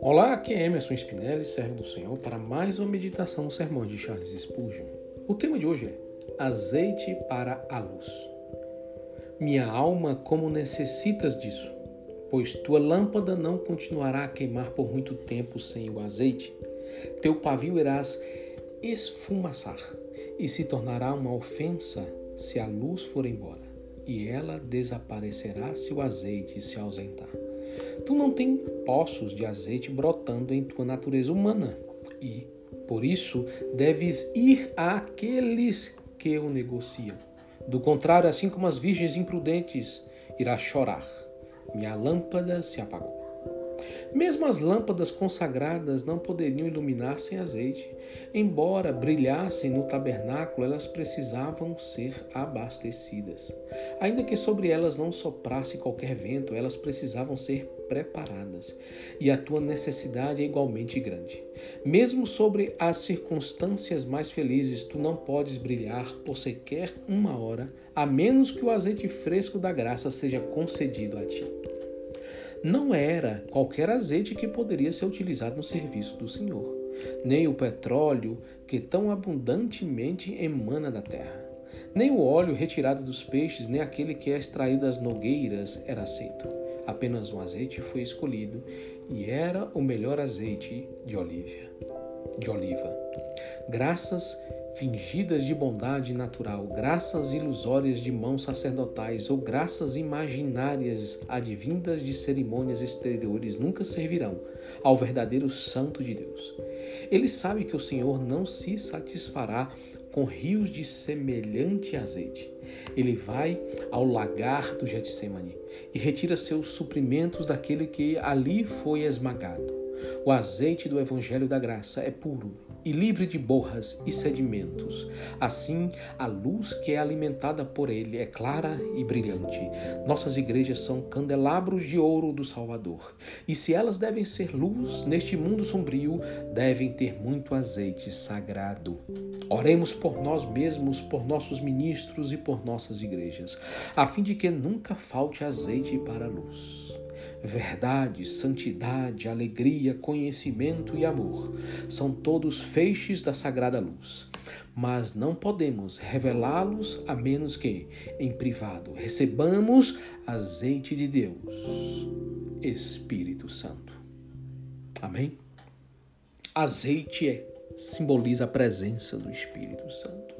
Olá, aqui é Emerson Spinelli, servo do Senhor, para mais uma meditação no sermão de Charles Spurgeon. O tema de hoje é Azeite para a luz. Minha alma, como necessitas disso? Pois tua lâmpada não continuará a queimar por muito tempo sem o azeite. Teu pavio irás esfumaçar e se tornará uma ofensa se a luz for embora, e ela desaparecerá se o azeite se ausentar. Tu não tem poços de azeite brotando em tua natureza humana e, por isso, deves ir àqueles que o negociam. Do contrário, assim como as virgens imprudentes, irá chorar. Minha lâmpada se apagou. Mesmo as lâmpadas consagradas não poderiam iluminar sem azeite. Embora brilhassem no tabernáculo, elas precisavam ser abastecidas. Ainda que sobre elas não soprasse qualquer vento, elas precisavam ser preparadas. E a tua necessidade é igualmente grande. Mesmo sobre as circunstâncias mais felizes, tu não podes brilhar por sequer uma hora, a menos que o azeite fresco da graça seja concedido a ti não era qualquer azeite que poderia ser utilizado no serviço do Senhor, nem o petróleo que tão abundantemente emana da terra. Nem o óleo retirado dos peixes, nem aquele que é extraído das nogueiras era aceito. Apenas um azeite foi escolhido e era o melhor azeite de oliva. De oliva. Graças fingidas de bondade natural, graças ilusórias de mãos sacerdotais ou graças imaginárias advindas de cerimônias exteriores nunca servirão ao verdadeiro Santo de Deus. Ele sabe que o Senhor não se satisfará com rios de semelhante azeite. Ele vai ao lagar do Getsemane e retira seus suprimentos daquele que ali foi esmagado. O azeite do Evangelho da Graça é puro e livre de borras e sedimentos. Assim, a luz que é alimentada por ele é clara e brilhante. Nossas igrejas são candelabros de ouro do Salvador. E se elas devem ser luz neste mundo sombrio, devem ter muito azeite sagrado. Oremos por nós mesmos, por nossos ministros e por nossas igrejas, a fim de que nunca falte azeite para a luz verdade, santidade, alegria, conhecimento e amor. São todos feixes da sagrada luz. Mas não podemos revelá-los a menos que, em privado, recebamos azeite de Deus, Espírito Santo. Amém? Azeite é, simboliza a presença do Espírito Santo.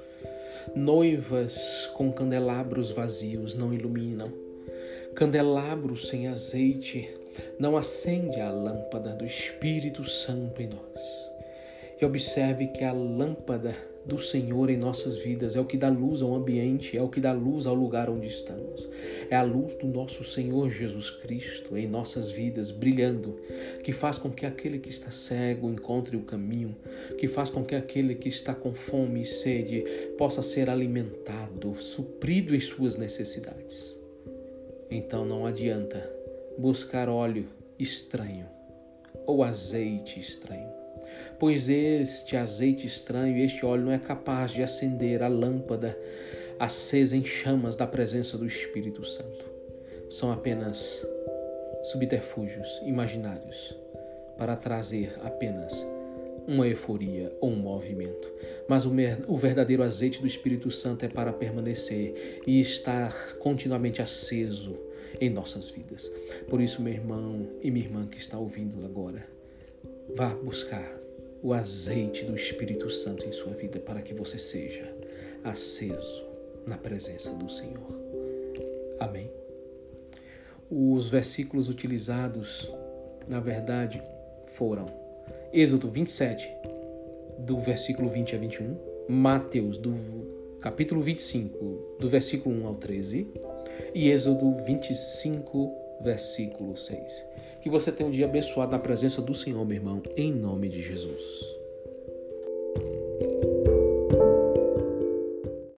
Noivas com candelabros vazios não iluminam Candelabro sem azeite não acende a lâmpada do Espírito Santo em nós. E observe que a lâmpada do Senhor em nossas vidas é o que dá luz ao ambiente, é o que dá luz ao lugar onde estamos. É a luz do nosso Senhor Jesus Cristo em nossas vidas, brilhando, que faz com que aquele que está cego encontre o caminho, que faz com que aquele que está com fome e sede possa ser alimentado, suprido em suas necessidades. Então não adianta buscar óleo estranho ou azeite estranho, pois este azeite estranho este óleo não é capaz de acender a lâmpada acesa em chamas da presença do Espírito Santo. São apenas subterfúgios imaginários para trazer apenas uma euforia ou um movimento. Mas o, verdadeiro azeite do Espírito Santo é para permanecer e estar continuamente aceso em nossas vidas. Por isso, meu irmão e minha irmã que está ouvindo agora, vá buscar o azeite do Espírito Santo em sua vida para que você seja aceso na presença do Senhor. Amém. Os versículos utilizados, na verdade, foram Êxodo 27, do versículo 20 a 21, Mateus, do capítulo 25, do versículo 1 ao 13, e Êxodo 25, versículo 6. Que você tenha um dia abençoado na presença do Senhor, meu irmão, em nome de Jesus.